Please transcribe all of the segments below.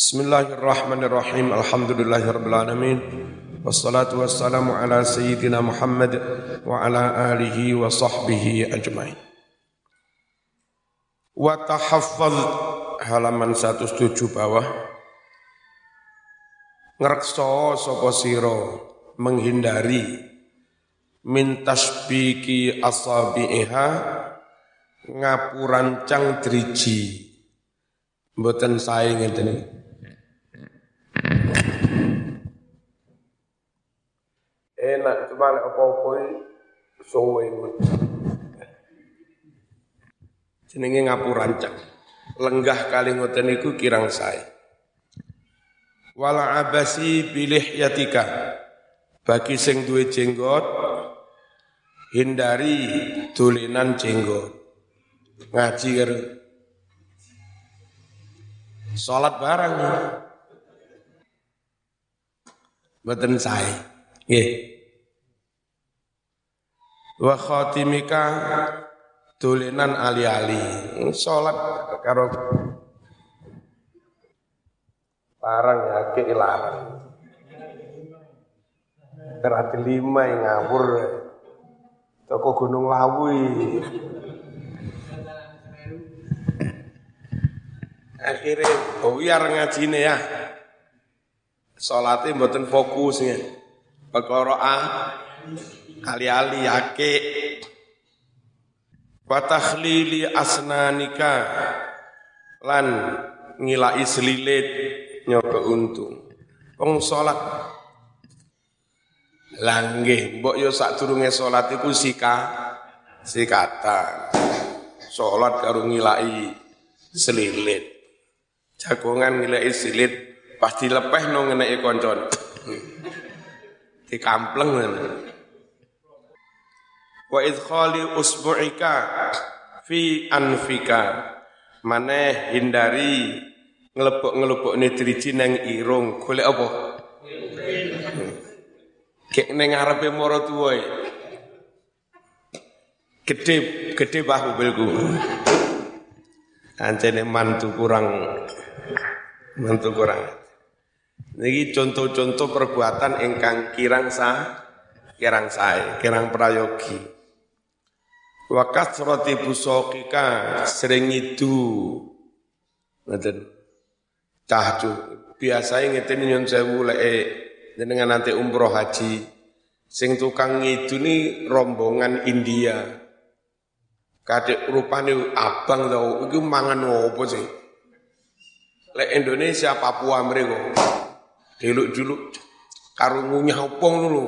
Bismillahirrahmanirrahim. Alhamdulillahirabbil alamin. Wassalatu wassalamu ala sayyidina Muhammad wa ala alihi wa sahbihi ajmain. Wa tahaffaz halaman 107 bawah. Ngrekso sapa sira menghindari min tasbiki asabiha ngapurancang driji mboten sae ngeten iki enak cuma lek apa-apa suwe jenenge ngapurancang lenggah kali ngoten niku kirang sae. Wala abasi bilih yatika. Bagi sing duwe jenggot hindari tulinan jenggot. Ngaji karo. Salat bareng. Mboten sae. Nggih wa khatimika tulinan ali-ali. Salat karo barang ya ke larang. Terhati lima yang ngawur toko gunung lawi. Akhirnya buyar ngajine ya. Sholatnya mboten fokusnya perkara ah ali-ali ake. Wa takhlili asnanika. Lan ngilai selilit nyoba untung. Wong salat langge mbok yo sadurunge salat iku sika sikatan. Salat karo ngilai selilit. Jagongan ngilai selilit pasti lepeh no koncon dikampleng wa idkhali usbu'ika fi anfika. Maneh hindari ngelebok-ngelebok ne driji nang irung. Golek apa? Kek nang ngarepe mara tuwa gede gede bahu belku ancene mantu kurang mantu kurang. Niki contoh-contoh perbuatan ingkang kirang sah kirang sae kirang prayogi wa kasrati busaqika sering itu ngoten tahju biasa ngeten nyun sewu lek jenengan nanti umroh haji. Sing tukang itu nih rombongan India. Kadek rupane abang tau iku mangan opo sih? Lek Indonesia Papua mereka diluk-juluk karo ngunyah opong dulu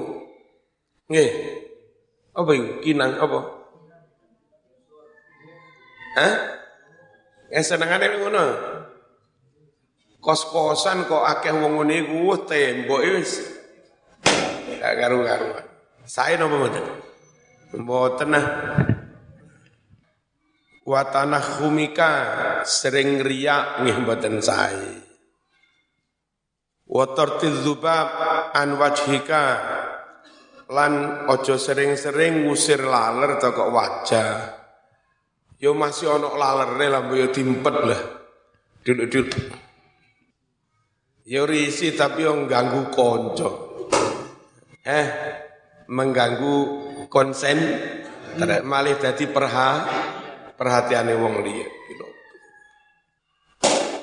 nggih. Apa itu kinang apa Hah? Yang senengane ngono. Kos-kosan kok akeh wong ngene iku tembok wis gak karu-karuan. Saya napa mboten? Mboten nah. Wa tanahumika sering riak nggih mboten sae. Wa tartiz dzubab an wajhika lan ojo sering-sering ngusir laler toko wajah. Yo masih ono lalerne lampu yo dimpet lah. Duduk-duduk. Yo risi tapi yo ganggu konco. Eh, mengganggu konsen malih dadi perha perhatiane wong liya gitu.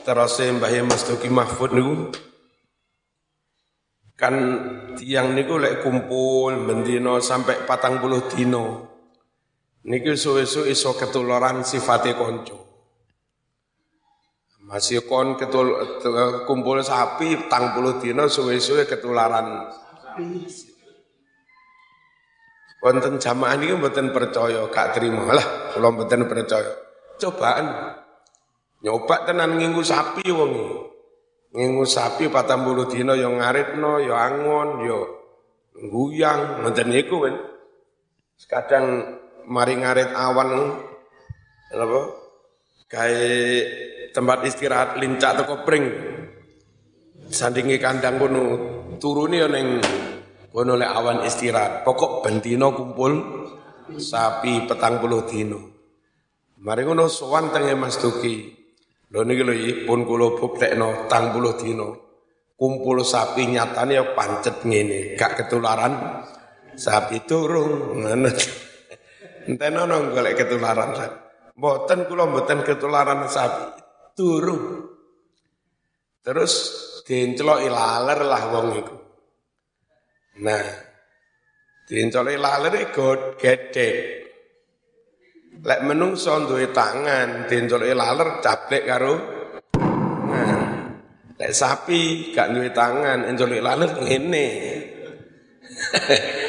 Terus Mbah Mas Duki Mahfud niku kan tiang niku lek kumpul bendino sampai patang puluh dino. Niki suwe-suwe iso ketularan sifate konco. Masih kon ketul kumpul sapi tang puluh dino suwe-suwe ketularan. Wonten jamaah niki mboten percaya, gak terima lah, kula mboten percaya. Cobaan nyoba tenan nginggu sapi wong Nginggu sapi patang puluh dino yang ngaritno, yo angon, yo guyang, ngoten niku kan. Kadang mari ngarit awan apa? Kayak tempat istirahat lincak atau kopring sandingi kandang kono turuni ya neng kono le awan istirahat. Pokok bentino kumpul sapi petang puluh dino mari ngono sowan tenge Mas Duki. Lho niki lho pun kula buktekno tang puluh dino. Kumpul sapi nyatane ya pancet ngene, gak ketularan sapi turung ngono. Entenono golek ketularan sapi. Mboten kula ketularan sapi. Turung. Terus diencelok laler lah wong iku. Nah, diencelok laler iku gedhe. Lek menungso duwe tangan, diencelok laler caplek karo nah. Lek sapi gak duwe tangan, encolok laler ngene.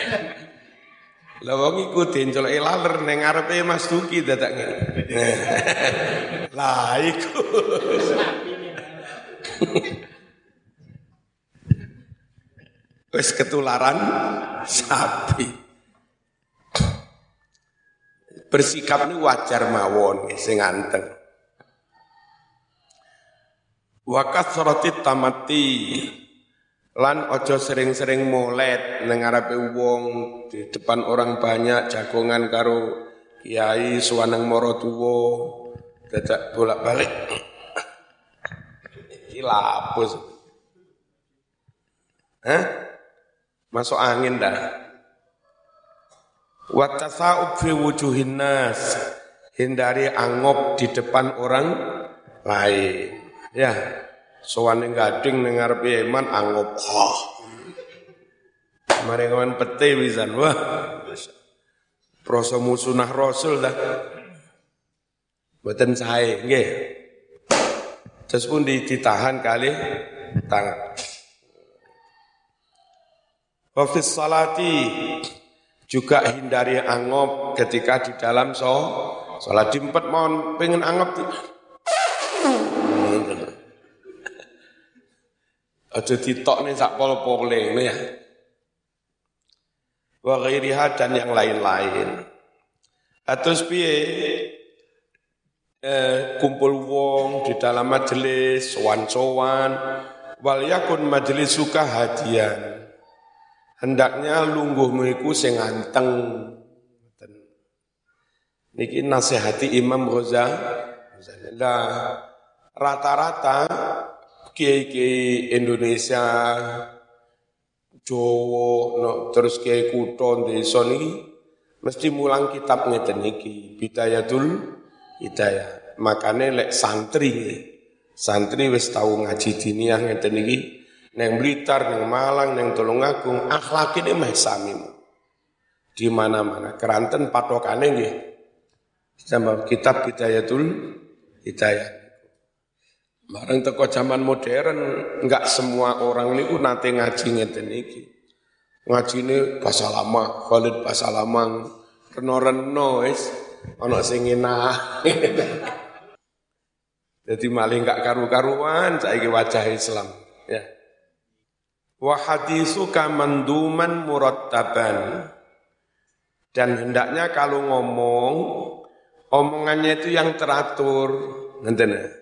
Lah wong iku diencolok laler ning ngarepe Mas Duki dadak ngene. Lah iku. Wis ketularan sapi. Bersikap ini wajar mawon sing anteng. Wa kasrati tamati lan ojo sering-sering molet ning ngarepe wong di depan orang banyak jagongan karo kiai suwaneng moro tuwa dadak bolak-balik iki lapus Hah? Masuk angin dah. Wa tasa'ub fi wujuhin nas. Hindari angop di depan orang lain. Ya, sowan ning gading ning ngarepe iman angop. Mari ngawan pete wisan. Wah. Proso musunah Rasul dah. Mboten sae, nggih. Terus pun ditahan kali tangan. Wafis salati juga hindari angop ketika di dalam so salat dimpet mohon pengen angop Aja nih sak pol-pole ya. Wa ghairiha dan yang lain-lain. Atus piye? Eh, kumpul wong di dalam majelis sowan-sowan. Wal yakun majelis suka hadian. Hendaknya lungguhmu iku sing anteng niki nasihati Imam Ghazali. Lah rata-rata kiai-kiai Indonesia Jawa no, terus kiai kutha desa niki mesti mulang kitab ngeten niki Bidayatul Hidayah makane lek santri santri wis tau ngaji diniyah ngeten niki neng Blitar, neng Malang, neng Tulungagung, akhlak ini mah samimu. Di mana-mana. Keranten patokane nggih. Sama kitab Hidayatul Hidayah. Bareng teko zaman modern, enggak semua orang niku nate ngaji ngeten iki. Ngaji ini bahasa lama, Khalid bahasa lama, reno-reno wis. Ana sing enak. Jadi maling gak karu-karuan saiki wajah Islam, ya. Wa hadisuka manduman murattaban dan hendaknya kalau ngomong omongannya itu yang teratur. Ngenten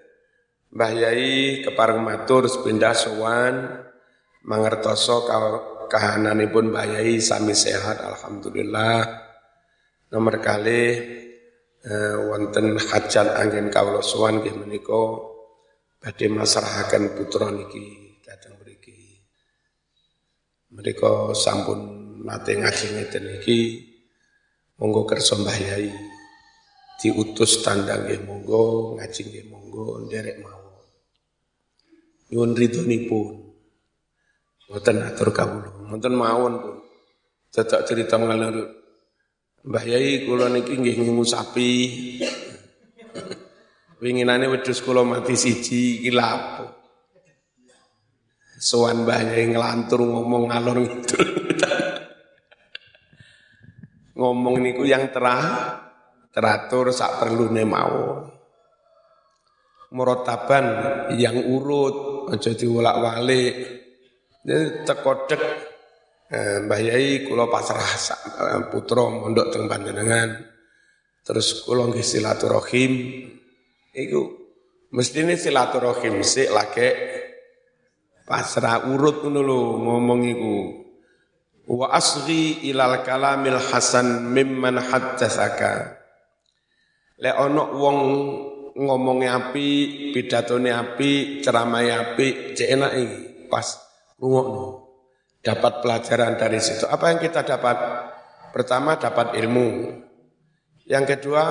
Mbah Yai kepareng matur sepindah sowan mangertoso kahananipun Mbah Yai sami sehat alhamdulillah. Nomor kali eh, wonten hajat angin kawula sowan nggih menika badhe masrahaken putra niki mereka sampun nate ngaji ngeten iki monggo kersa Mbah Yai diutus tandang nggih monggo ngaji nggih monggo nderek mawon nyuwun ridhonipun. Mboten atur kawula. Mboten mawon pun dadak cerita ngalur Mbah Yai kula niki nggih ngingu sapi. Winginane wedhus kula mati siji iki lapo? Soan bahaya ngelantur ngomong ngalor gitu. ngomong niku yang terah, teratur sak perlu mau. Murotaban yang urut, aja diwolak-walik. Jadi tekodek eh, Mbah Yai kula pasrah eh, putra mondok teng panjenengan. Terus kula nggih silaturahim. Iku mestine silaturahim sik lagi pasrah urut ngono lho ngomong iku wa asghi ilal kalamil hasan mimman haddatsaka le ono wong ngomongnya api, pidatone api, ceramahnya api, cek enak ini. Pas rungokno. Dapat pelajaran dari situ. Apa yang kita dapat? Pertama dapat ilmu. Yang kedua,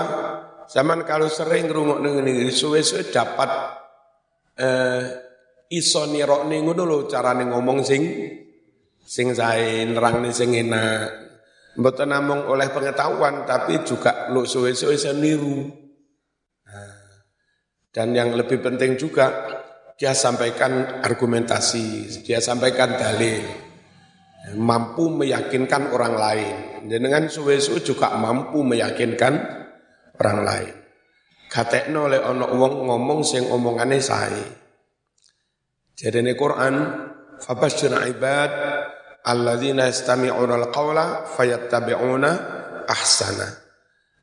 zaman kalau sering rungok ini suwe-suwe dapat eh, iso nirokne ngono lho carane ngomong sing sing sae nerangne sing enak. Mboten namung oleh pengetahuan tapi juga lu suwe-suwe niru. Dan yang lebih penting juga dia sampaikan argumentasi, dia sampaikan dalil, mampu meyakinkan orang lain. Dan dengan suwe-suwe juga mampu meyakinkan orang lain. Katekno oleh ono wong ngomong sing omongane sae. Jadi ini Quran, Fabashir ibad alladzina yastami'una al-qawla fayattabi'una ahsana.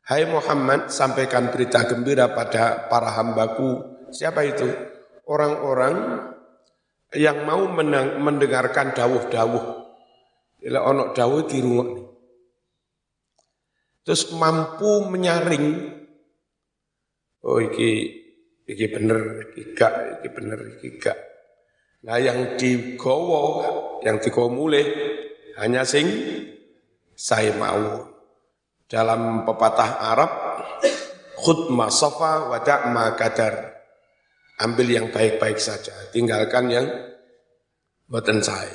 Hai Muhammad, sampaikan berita gembira pada para hambaku. Siapa itu? Orang-orang yang mau mendengarkan dawuh-dawuh. Bila onok dawuh di rumah. Terus mampu menyaring. Oh iki, iki bener, iki gak, iki bener, iki gak Nah yang digowo, yang digowo mulai hanya sing saya mau. Dalam pepatah Arab, khud ma sofa ma kadar. Ambil yang baik-baik saja, tinggalkan yang buatan saya.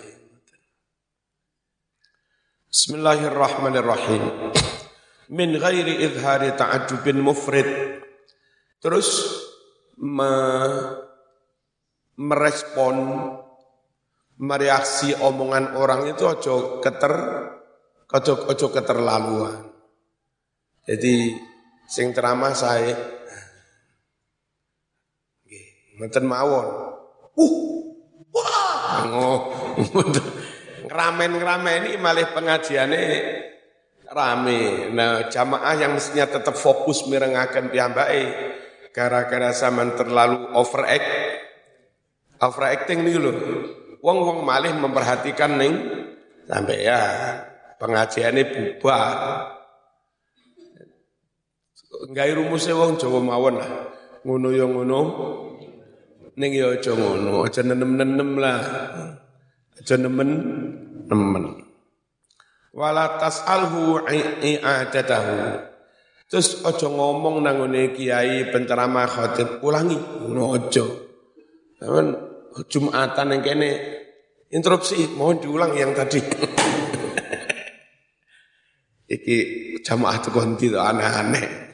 Bismillahirrahmanirrahim. Min ghairi idhari ta'ajubin mufrid. Terus me merespon mereaksi omongan orang itu ojo keter ojo ojo keterlaluan. Jadi sing ceramah saya ngeten mawon. Uh. Wah. Ngeramen-ngeramen ini malah pengajiannya rame. Nah, jamaah yang mestinya tetap fokus mirengaken piyambake gara-gara zaman terlalu overact overacting nih lho. Wong-wong malih memperhatikan ning sampai ya pengajiannya bubar. Gawe rumusnya wong Jawa mawon lah. Ngono ya ngono. Ning ya aja ngono, aja nenem-nenem lah. Aja nemen nemen. Wala tas'alhu i'adatahu. Terus aja ngomong nang kiai penceramah khatib ulangi, ngono aja. Amen Jumatan yang kene interupsi, mohon diulang yang tadi. Iki jamaah tuh aneh-aneh.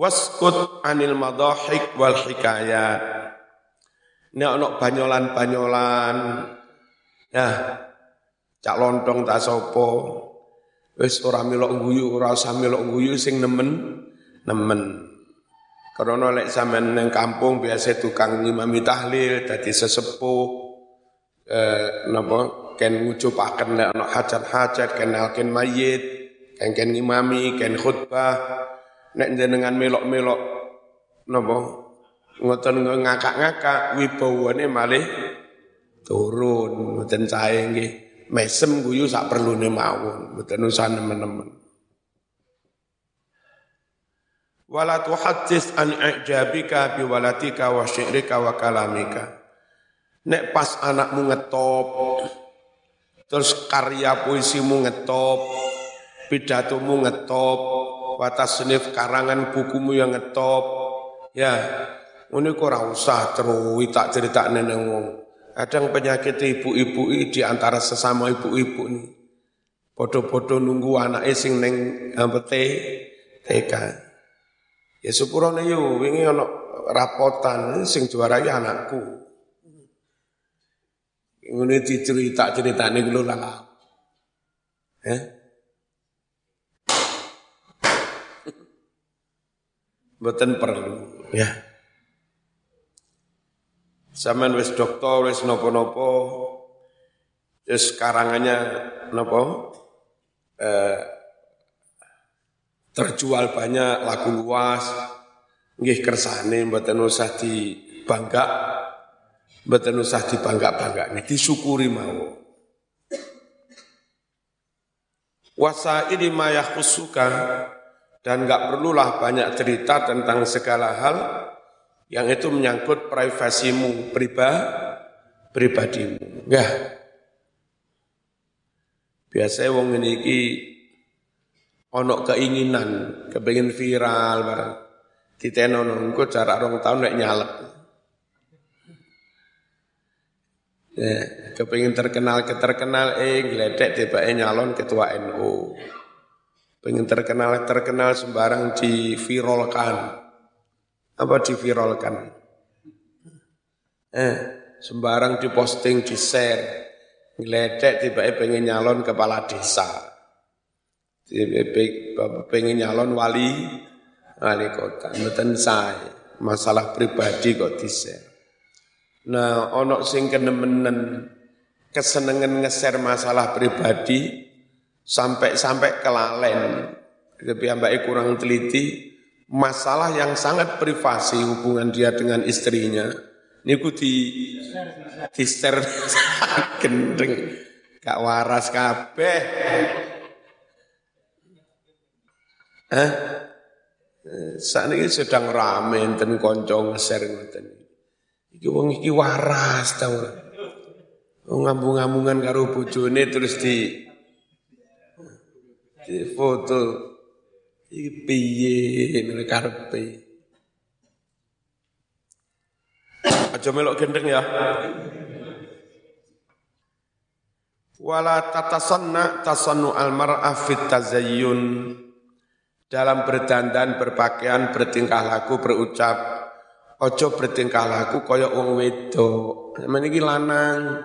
Waskut anil madahik wal hikayat. Ini ono banyolan-banyolan. Ya, cak lontong tak sopo. Wis ora milok guyu, ora usah milok guyu sing nemen nemen. Karena lek sampean nang kampung biasa tukang ngimami tahlil dadi sesepuh eh napa ken ngucupaken lek ana hajat-hajat ken mayit ken ken ngimami ken khutbah nek jenengan melok-melok napa? Ngoten ngakak-ngakak wibawane malih turun. Mboten cahe nggih. Mesem guyu sak perlune mawon. Mboten usah nemen-nemen. Wala tuhaddits an ijabika bi walatika wa syi'rika wa kalamika. Nek pas anakmu ngetop terus karya puisimu ngetop pidatomu ngetop watasnif karangan bukumu yang ngetop ya ini kok usah terus tak cerita neneng wong kadang penyakit ibu-ibu di antara sesama ibu-ibu nih podo-podo nunggu anak sing neng ambete TK Ya syukurane yo wingi ana rapotan sing juarai anakku. Ngene dicerita ceritane lho lah. Eh? Mboten perlu, ya. Zaman wis dokter wis nopo-nopo terus karangannya nopo? Eh terjual banyak lagu luas nggih kersane mboten usah dibangga mboten usah dibangga-bangga disyukuri mau wasa ini ma yakhussuka Dan nggak perlulah banyak cerita tentang segala hal yang itu menyangkut privasimu, pribadi, pribadimu. Enggak. Biasanya wong ini iki ono keinginan, kepengin viral barang. Ditenono engko jarak rong tahun nek nyalep. Ya, kepengin terkenal keterkenal eh gledek tibake nyalon ketua NU. Pengen terkenal terkenal sembarang diviralkan. Apa diviralkan? Eh, sembarang diposting, di share. Gledek tiba pengen nyalon kepala desa. Pengen nyalon wali wali kota. Mboten saya. Masalah pribadi kok di share. Nah, ono sing kenemenen kesenengan nge-share masalah pribadi sampai-sampai kelalen. Tapi mbak kurang teliti, masalah yang sangat privasi hubungan dia dengan istrinya, niku di di gendeng. Gak waras kabeh. Eh saat ini sedang rame enten konco nge-share ngoten. Iki wong iki waras tau. Ngambung-ngambungan karo bojone terus di di foto iki piye karepe Aja melok gendeng ya. Wala tatasanna tasannu al-mar'a fit tazayyun. Dalam berdandan, berpakaian, bertingkah laku, berucap. Ojo bertingkah laku kaya wong wedok. Meniki lanang.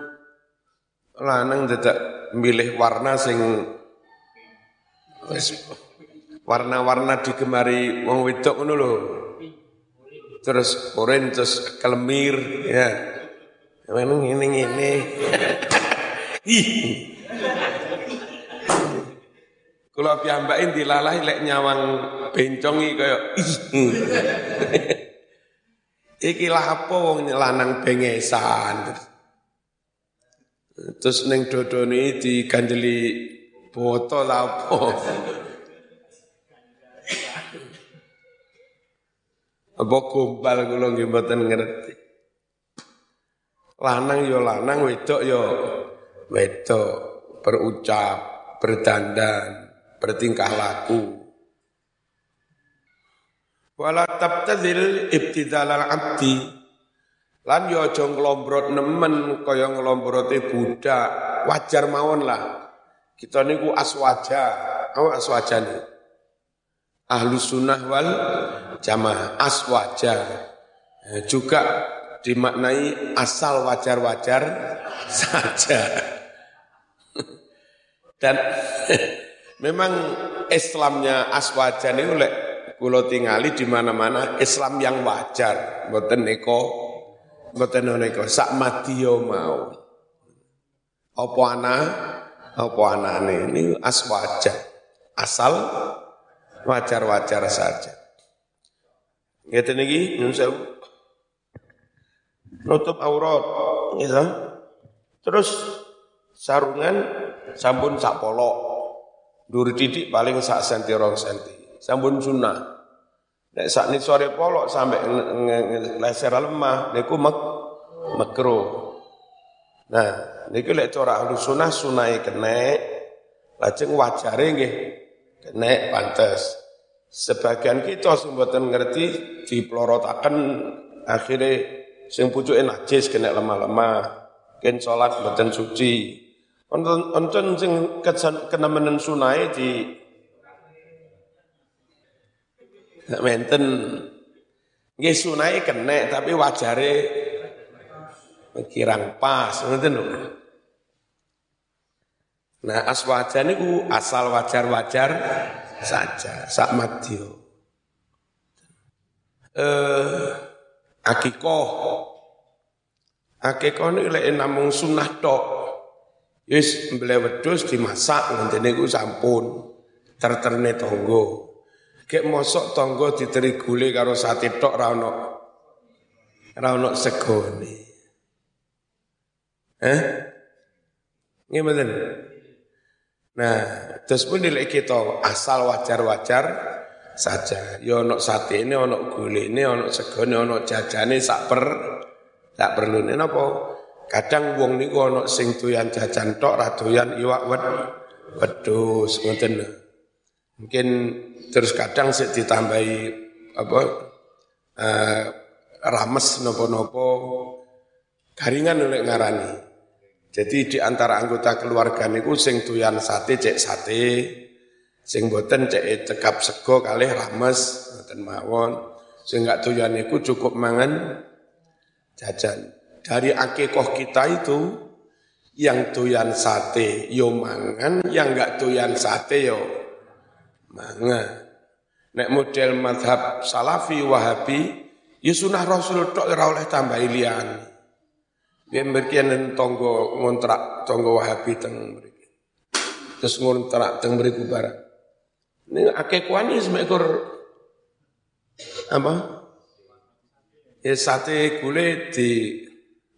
Lanang dadak milih warna sing warna-warna digemari wong wedok ngono lho. Terus orange terus kelemir ya. Memang ini ini ih kalau piyambakin dilalai lek nyawang bencongi kaya ih iki apa wong lanang bengesan? Terus neng dodone diganjeli botol apa Apa gombal kula nggih mboten ngerti. Lanang yo ya lanang, wedok yo ya wedok, berucap, berdandan, bertingkah laku. Wala tabtadzil ibtidalal abdi. Lan yo aja nglombrot nemen kaya nglombroti budak, wajar mawon lah. Kita niku aswaja, apa aswajane? ahlu sunnah wal jamaah. Aswaja. Eh, juga dimaknai asal wajar-wajar saja. Dan memang Islamnya aswaja ini oleh kulo tingali di mana-mana Islam yang wajar. Mboten neko mboten neko sak mau. Apa ana apa anane ini aswaja asal wajar-wajar saja. Ngeten iki nyun sewu. Nutup aurat, gitu. Terus sarungan sampun sak polok. Dur didik paling sak senti rong senti. Sampun sunnah. Nek sak nit sore polok sampai leser lemah niku mek mekro. Nah, niku lek cara ahli sunnah sunai kenek lajeng wajare nggih Nek pantas. Sebagian kita sing mboten ngerti diplorotaken akhirnya sing pucuke najis kena lemah-lemah. Ken salat mboten suci. Onten sing kenemenen sunai di menten nggih sunai kena tapi wajare kirang pas ngoten lho. Nah aswaja niku asal wajar-wajar saja, sak madya. Eh akikoh. Akikoh niku lek namung sunnah tok. Wis wedhus dimasak ngentene niku sampun terterne tonggo. Kek mosok tonggo diteri gule karo sate tok ra ono ra ono segone. Eh? Nggih Nah, terus pun nilai kita asal wajar-wajar saja. Ya ono sate ini, ono gule ini, ono segone, ono jajane sak per sak perlu ini apa? Kadang wong niku ono sing doyan jajan tok, ra doyan iwak wed wedhus ngoten. Mungkin terus kadang sik ditambahi apa eh, rames nopo-nopo garingan oleh ngarani. Jadi di antara anggota keluarga niku sing doyan sate cek sate, Sing boten cek cekap sego kalih rames ngoten mawon. Sing gak doyan niku cukup mangan jajan. Dari akikoh kita itu yang doyan sate yo mangan, yang gak doyan sate yo mangan. Nek model madhab salafi wahabi, ya sunah rasul tok ora oleh tambah Biar berkian tonggo ngontrak tonggo wahabi teng mriki. Terus ngontrak teng mriku barang. Ini akeh kuani semekor apa? Ya sate gule di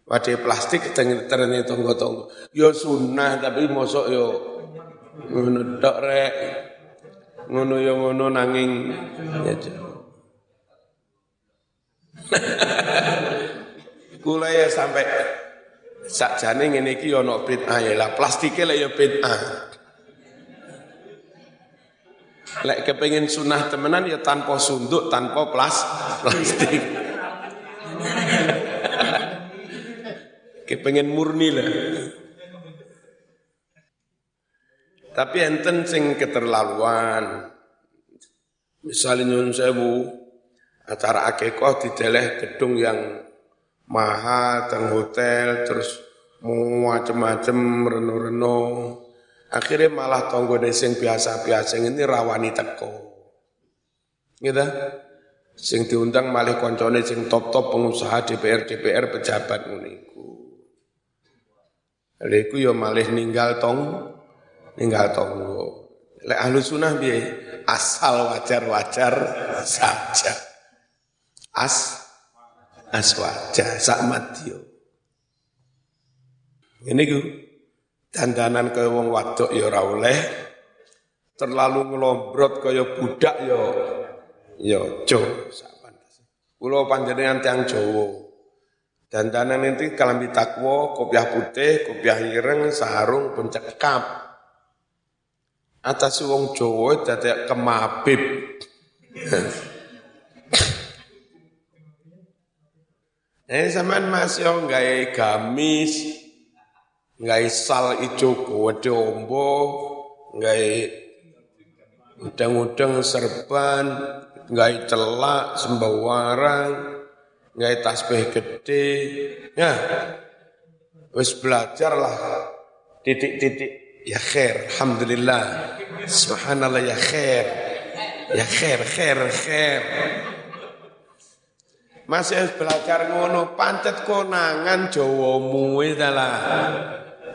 wadah plastik ternyata tonggo-tonggo. Yo ya sunnah tapi mosok yo ngono tok rek. Ngono yo ya ngono nanging ya Kula ya sampai sakjane ngene iki ana bid'ah ya lah plastike lah ya bid'ah. Lek kepengen sunnah temenan ya tanpa sunduk, tanpa plas, plastik. kepengen murni lah. Tapi enten sing keterlaluan. Misalnya nyun sewu, acara di deleh gedung yang mahal, teng hotel, terus macem-macem reno-reno. Akhirnya malah tonggo sing biasa-biasa ini rawani teko. Gitu. Sing diundang malah koncone sing top-top pengusaha DPR DPR pejabat niku. Lha iku yo ya malih ninggal tong ninggal tonggo. Lek ahlu sunnah? Asal wajar-wajar saja. As as wajar sak matio. Ini gue dandanan kaya wong wadok ya ora oleh terlalu ngelombrot kaya budak ya ya jo Kula panjenengan tiang Jawa. Dandanan itu kalambi takwa, kopiah putih, kopiah ireng, sarung, pencekap. Atas wong Jawa dadi kemabib. Eh sampean masih gawe gamis, ngai sal ijo gede ombo, ngai udang-udang serban, ngai celak sembawarang, ngai tasbih gede, ya, wis belajar lah, titik-titik, ya khair, alhamdulillah, subhanallah ya khair, ya khair, khair, khair. Masih belajar ngono, pancet konangan Jawamu adalah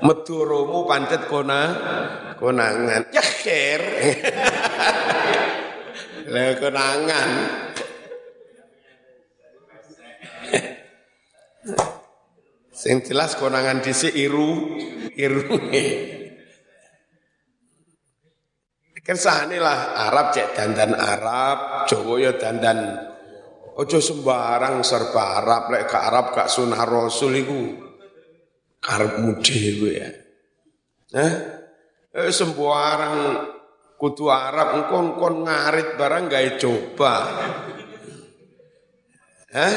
Meduromu pancet kona konangan. Ya khair. Lah konangan. Sing jelas konangan dhisik iru irunge. Kersane lah Arab cek dandan Arab, Jawa ya dandan ojo sembarang serba Arab lek ke Arab gak sunah Rasul iku karepmu ya. Eh, eh sembarang kutu Arab engkon kon ngarit barang gawe coba. Hah?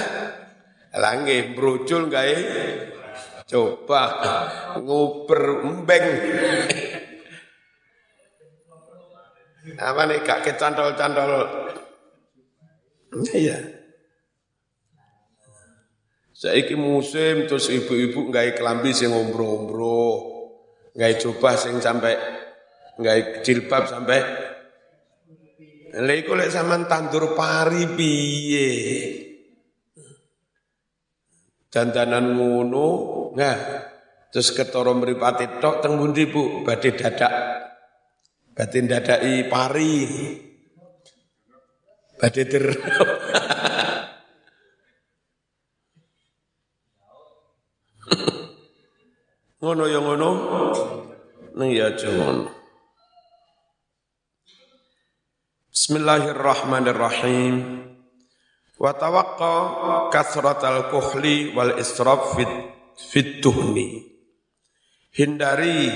Langge brojol gawe coba nguber embeng. Apa nih kak kecantol-cantol? Iya. Saiki musim terus ibu-ibu nggak kelambi sing ombro-ombro, nggak coba sing sampai nggak jilbab sampai Lha iku lek sampean tandur pari piye? Dandanan ngono, nah terus ketara mripate tok teng pundi Bu? Badhe dadak badhe dadaki pari. Badhe ter Ngono ya ngono. Ning ya aja ngono. Bismillahirrahmanirrahim. Wa tawaqqa kasratal kuhli wal israf fit fit tuhni. Hindari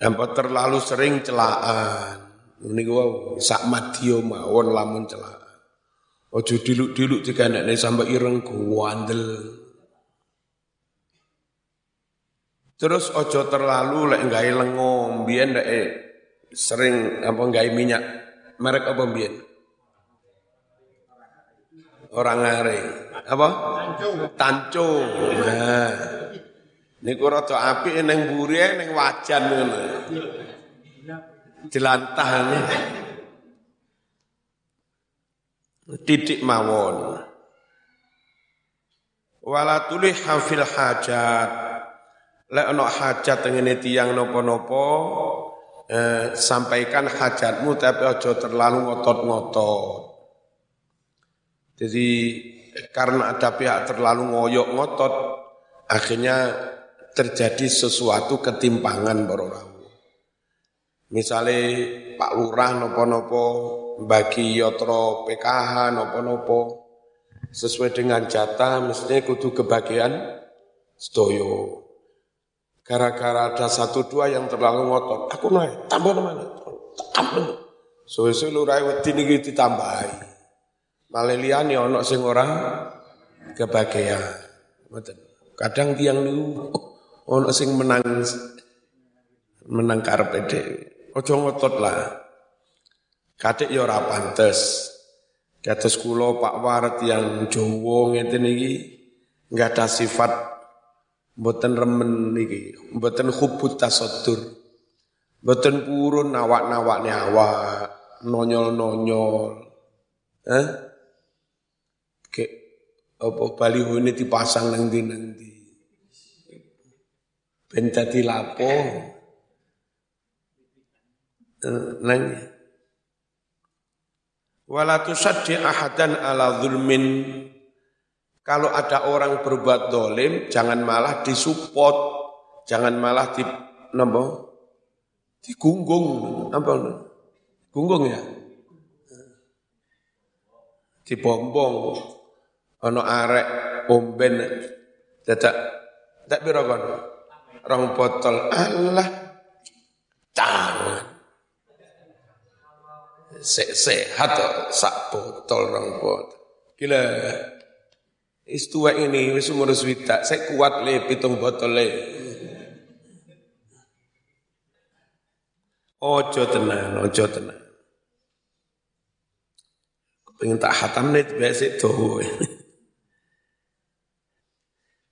apa terlalu sering celaan. Ini gua sak madya mawon lamun celaan. Ojo diluk-diluk dikandakne sampai ireng kuandel. Terus ojo terlalu lek gawe lengo, biyen ndek sering apa gawe minyak merek apa biyen? Orang ngare. Apa? Tanco. Nah. Niku rada apik ning mburi ning wajan ngono. Dilantah Titik mawon. Wala tulih hafil hajat lek ana hajat ngene tiyang napa-napa eh, sampaikan hajatmu tapi aja terlalu ngotot-ngotot. Jadi karena ada pihak terlalu ngoyok ngotot, akhirnya terjadi sesuatu ketimpangan para Misalnya Pak Lurah nopo-nopo bagi yotro PKH nopo-nopo sesuai dengan jatah mestinya kudu kebagian stoyo. Gara-gara ada satu dua yang terlalu ngotot. Aku naik, tambah mana? Tambah. Suwe-suwe lurai wedi niki ditambahi. Malah liyane ana sing ora kebahagiaan. Kadang tiang niku ana sing menang menang karepe dhewe. Aja ngotot lah. Kadek ya ora pantes. Kados kula Pak Waret yang Jawa ngeten iki enggak ada sifat Mboten remen niki, mboten hubut tasadur. Mboten purun nawak-nawak awak, nonyol-nonyol. Eh? Ke apa ini dipasang nang ndi nang ndi. Ben dadi lapo. Eh, nang wala tusaddi ahadan ala zulmin kalau ada orang berbuat dolim, jangan malah disupport, jangan malah di nombo, digunggung, apa gunggung ya, dibombong, ono arek omben, dadak, tak biro kon, rong botol, Allah, jangan, Se sehat sak botol rong botol, gila. Wis tua ini, wis umur swita, saya kuat le pitung botol le. Ojo tenan, ojo tenan. Pengen tak hatam nih, biasa tuh.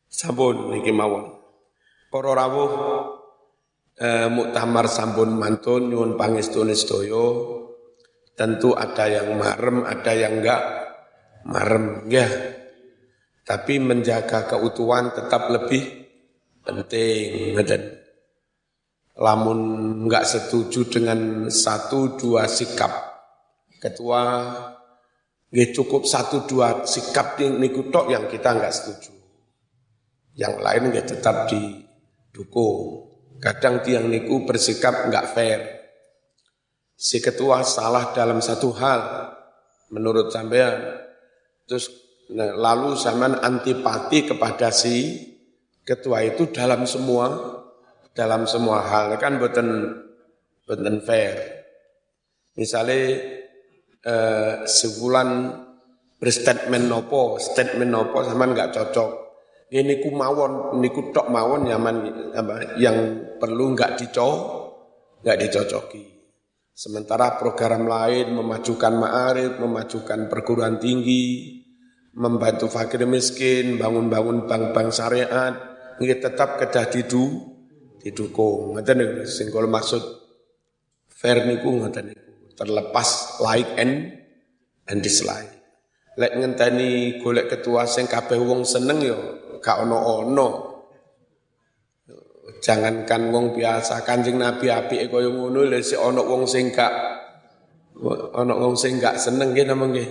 Sampun niki mawon. Para rawuh eh, muktamar sampun mantun nyuwun. Tentu ada yang marem, ada yang enggak marem, ya. Tapi menjaga keutuhan tetap lebih penting. Dan lamun nggak setuju dengan satu dua sikap ketua, nggak cukup satu dua sikap niku tok yang kita nggak setuju. Yang lain nggak tetap didukung. Kadang tiang niku bersikap nggak fair. Si ketua salah dalam satu hal menurut sampean, terus Nah, lalu zaman antipati kepada si ketua itu dalam semua dalam semua hal kan beten beten fair. Misalnya eh, sebulan berstatement nopo, statement nopo sama nggak cocok. Ini ku mawon, ini ku tok mawon nyaman yang perlu nggak dicocok, nggak dicocoki. Sementara program lain memajukan ma'arif, memajukan perguruan tinggi, membantu fakir miskin, bangun-bangun bank-bank syariat, ini tetap kedah didu, didukung. Ngoten niku sing maksud fair niku ngoten niku. Terlepas like and and dislike. Lek ngenteni golek ketua sing kabeh wong seneng yo gak ono-ono. Jangankan wong biasa, Kanjeng Nabi apike kaya ngono lek sik ono wong sing gak ono wong sing gak seneng nggih napa nggih.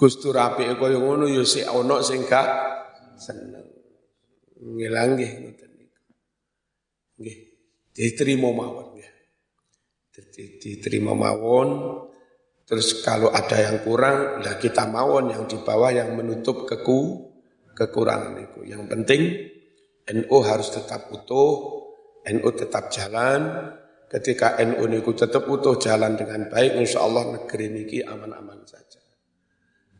Gustur apike kaya ngono ya sik ana sing gak seneng. Ngilang nggih ngoten niku. Nggih, diterima mawon nggih. diterima mawon terus kalau ada yang kurang lah kita mawon yang di bawah yang menutup keku kekurangan itu yang penting NU harus tetap utuh NU tetap jalan ketika NU niku tetap utuh jalan dengan baik insya Allah negeri niki aman-aman saja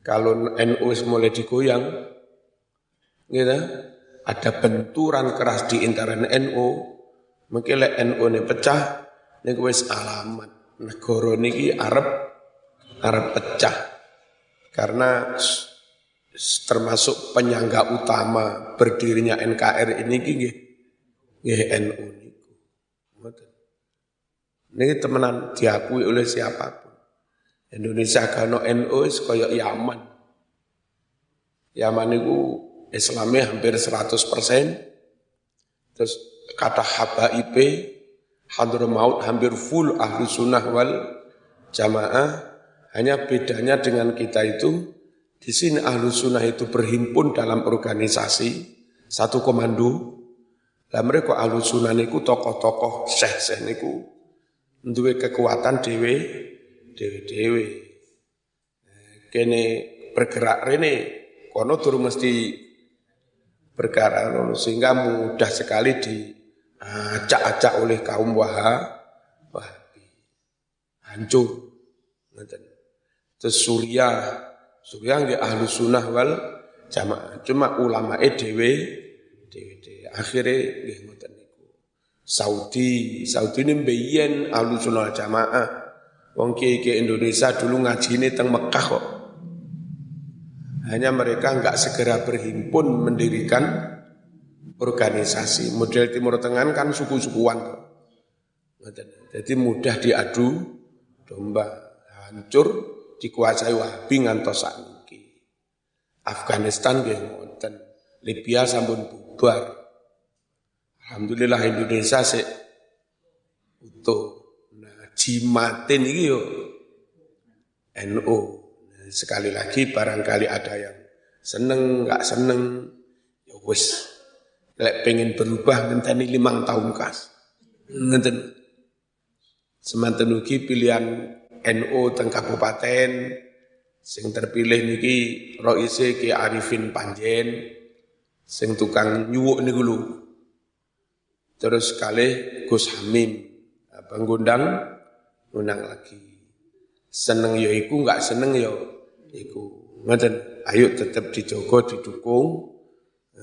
kalau NU mulai digoyang gitu ada benturan keras di internal NU mungkin NU ini pecah niku wis alamat. Negara niki Arab Arab pecah. Karena termasuk penyangga utama berdirinya NKRI ini nggih NU niku. Niki temenan diakui oleh siapa pun. Indonesia kano NU kaya Yaman. Yaman niku Islamnya hampir 100%. Terus kata habaib Hadramaut hampir full ahlu sunnah wal jamaah. Hanya bedanya dengan kita itu, di sini ahlu sunnah itu berhimpun dalam organisasi, satu komando. Lah mereka ahlu sunnah niku tokoh-tokoh syekh-syekh niku duwe kekuatan dewe dewe dewe. Kene bergerak rene kono turu mesti bergerak sehingga mudah sekali di acak-acak oleh kaum Wahabi. Hancur. Terus Surya, Surya nggak ahlu sunnah wal jamaah. Cuma ulama dewe, dewe, dewe. Akhirnya nggak ngoten. Saudi, Saudi ini mbiyen ahlu sunnah jamaah. Wong ke Indonesia dulu ngaji ini teng Mekah kok. Hanya mereka nggak segera berhimpun mendirikan organisasi. Model Timur Tengah kan suku-sukuan. Jadi mudah diadu domba, hancur dikuasai Wahabi ngantos sakniki. Afghanistan nggih ngoten, Libya sampun bubar. Alhamdulillah Indonesia sih utuh. Jimatin iki yo. Nah, sekali lagi barangkali ada yang seneng, nggak seneng, ya wis Lek pengen berubah ngenteni limang tahun kas. Ngenten. Semanten ugi pilihan NU teng kabupaten sing terpilih niki Roise Ki Arifin Panjen sing tukang nyuwuk niku lho. Terus kali Gus Hamim Gondang ngundang lagi. Seneng ya iku enggak seneng ya iku. Ngoten, ayo tetap dijogo didukung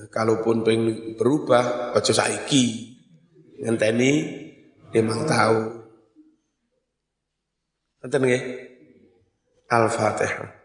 Kalaupun pengen berubah, ojo saiki. Ngenteni memang tahu. Ngenten nggih? Al-Fatihah.